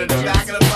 in the back of the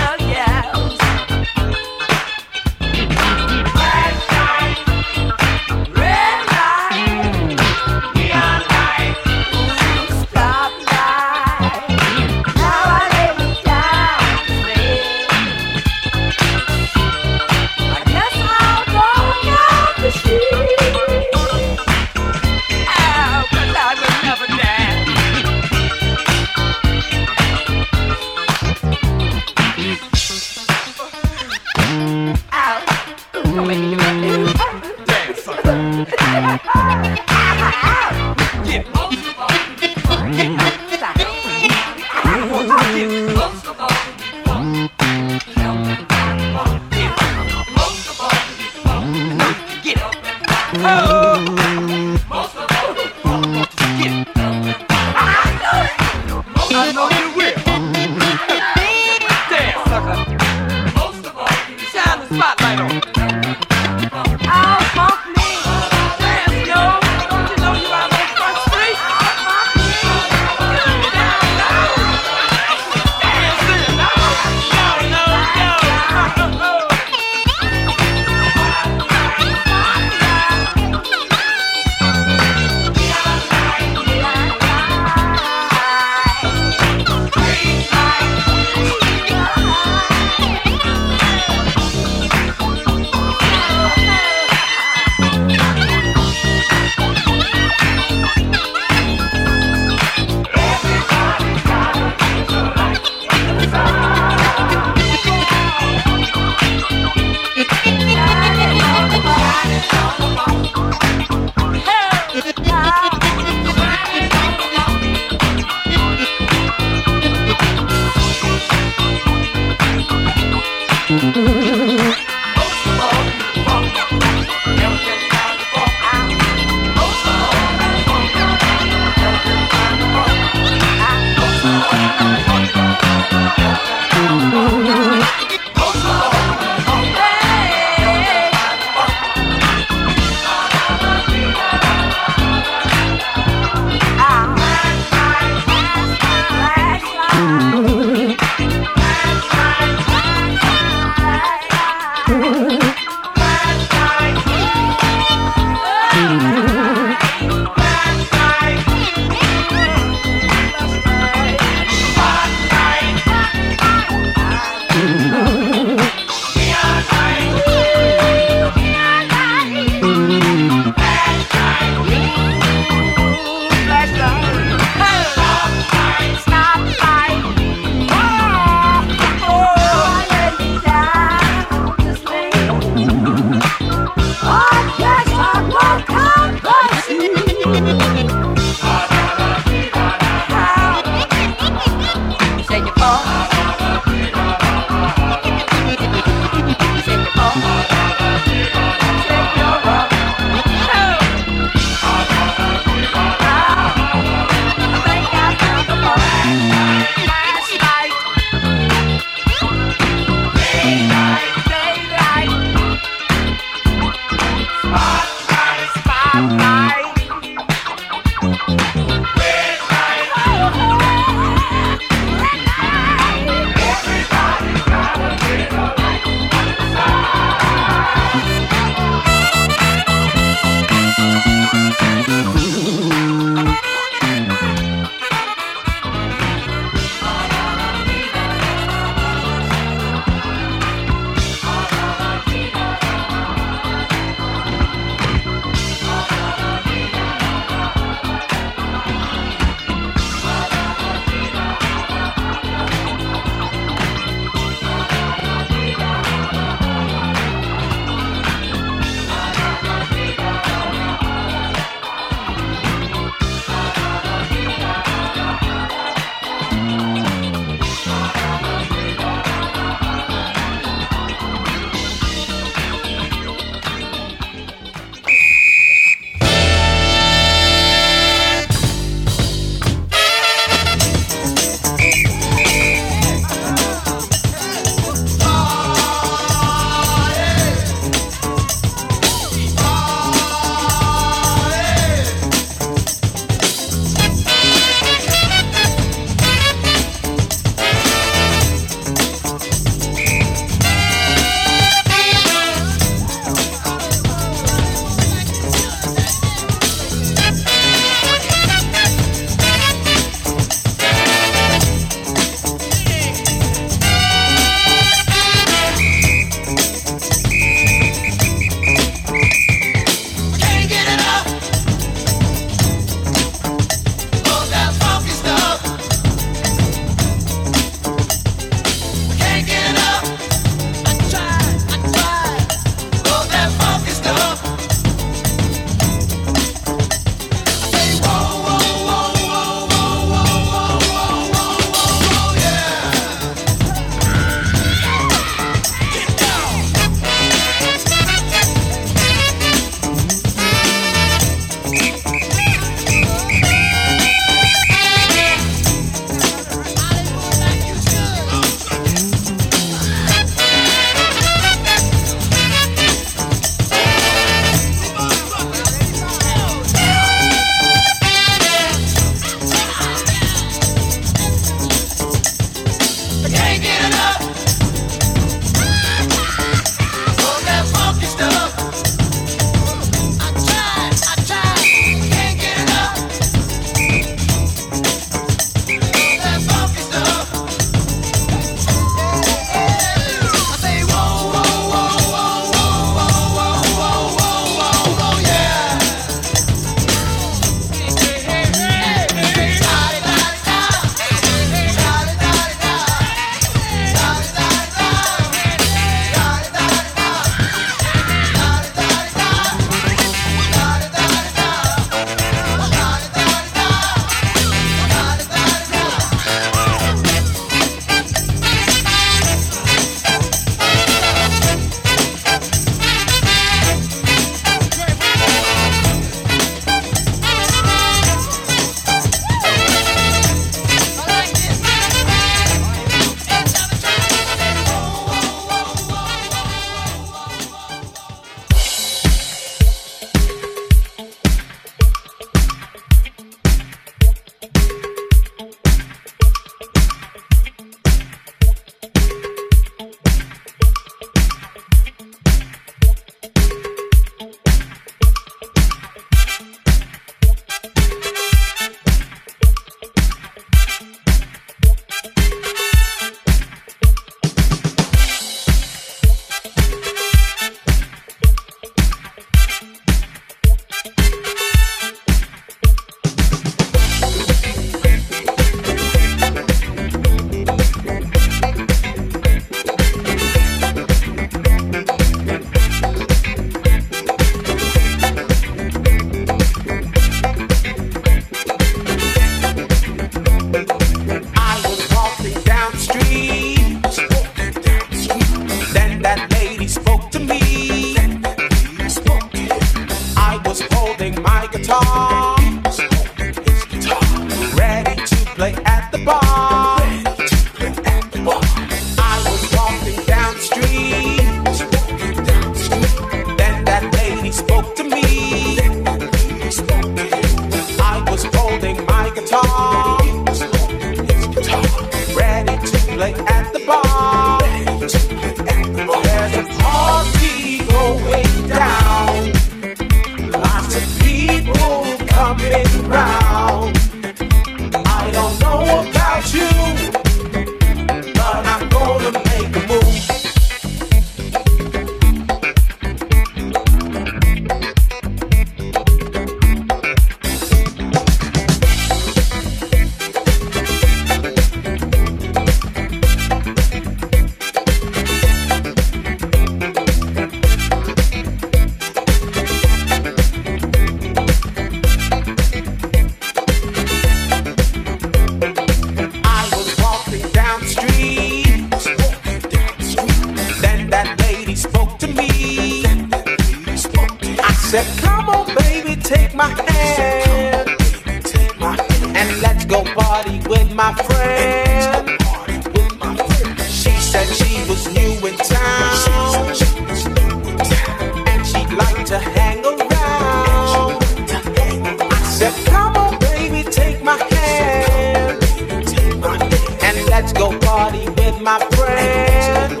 with my friend.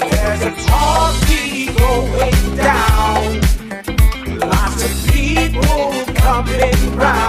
There's a party going down. Lots of people coming round.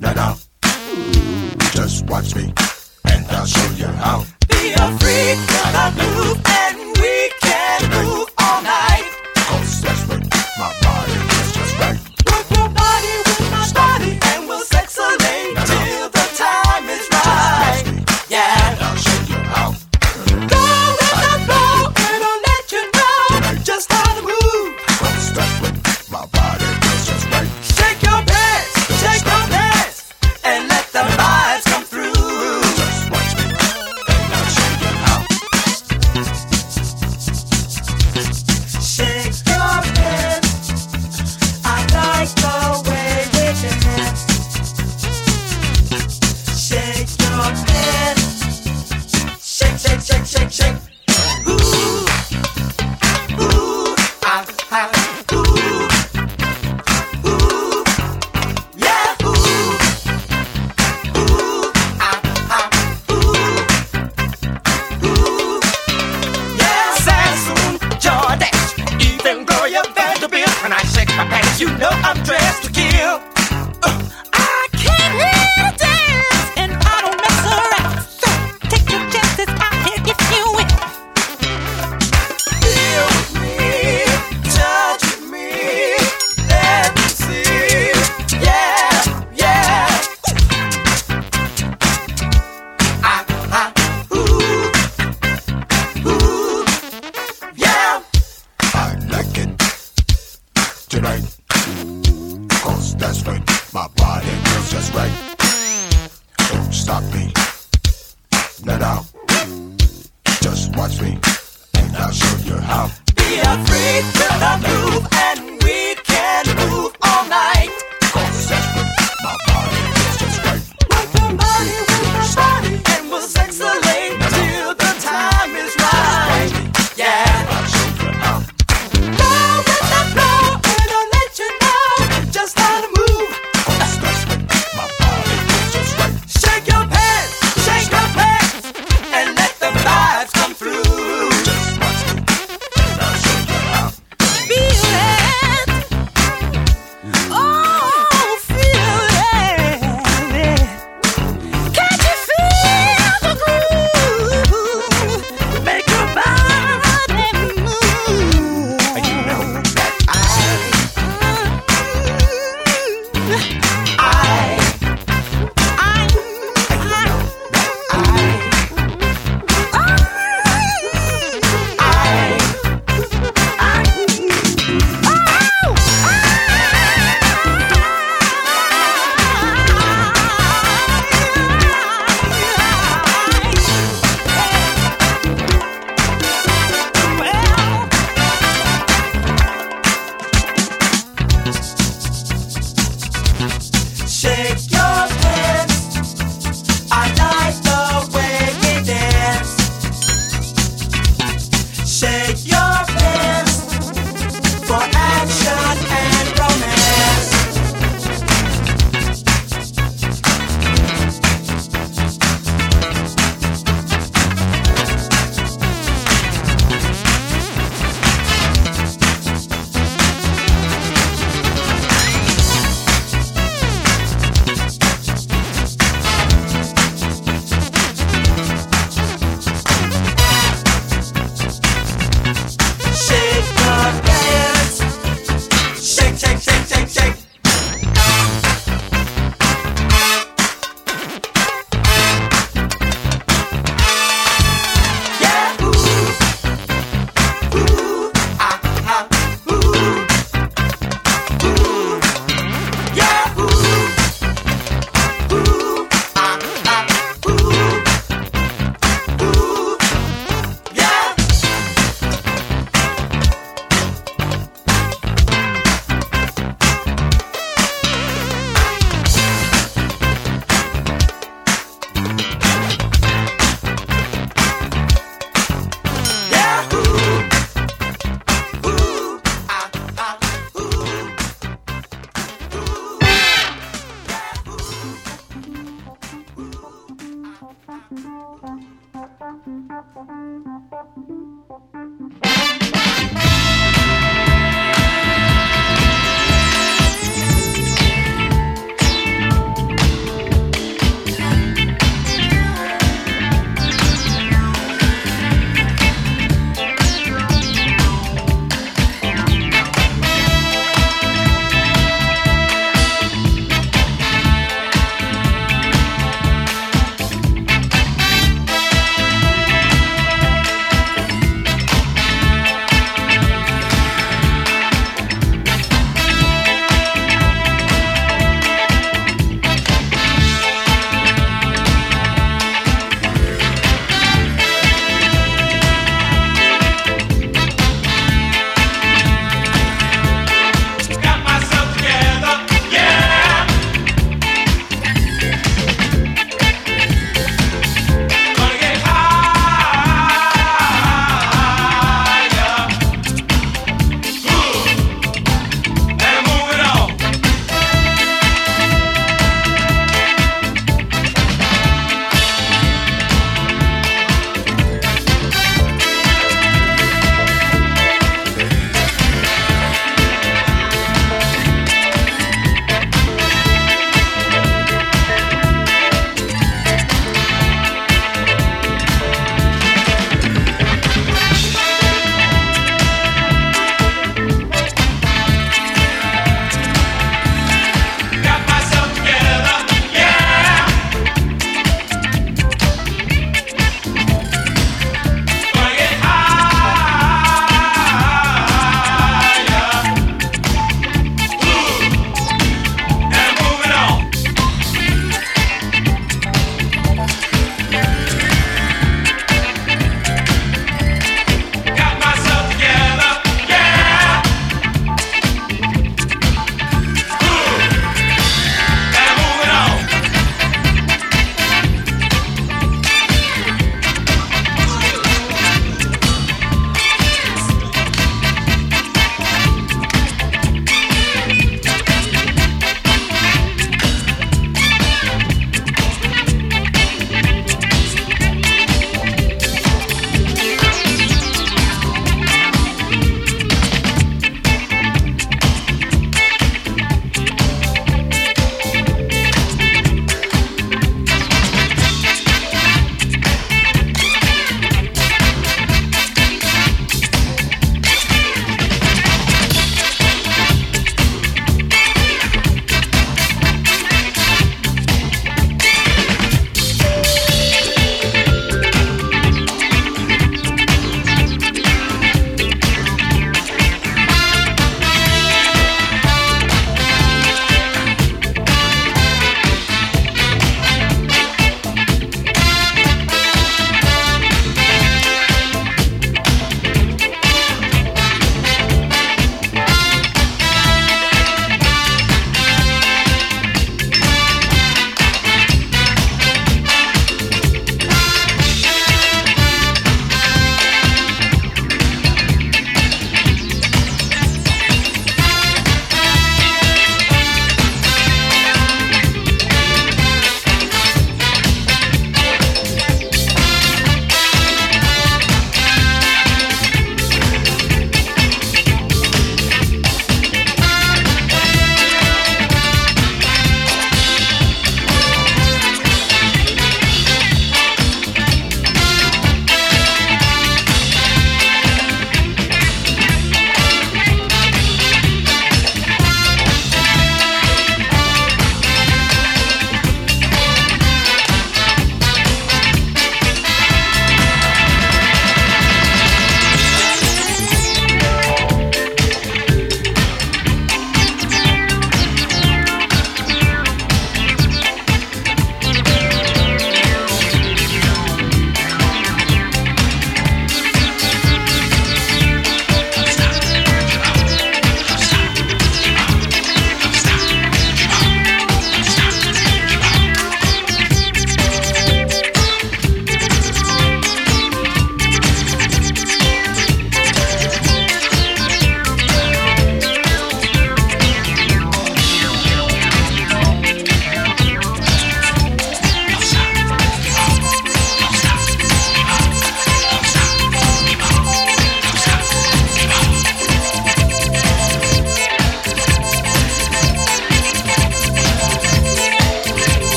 nana. Just watch me, and I'll show you how. Be a freak, gotta move, and we can move all night. Cause that's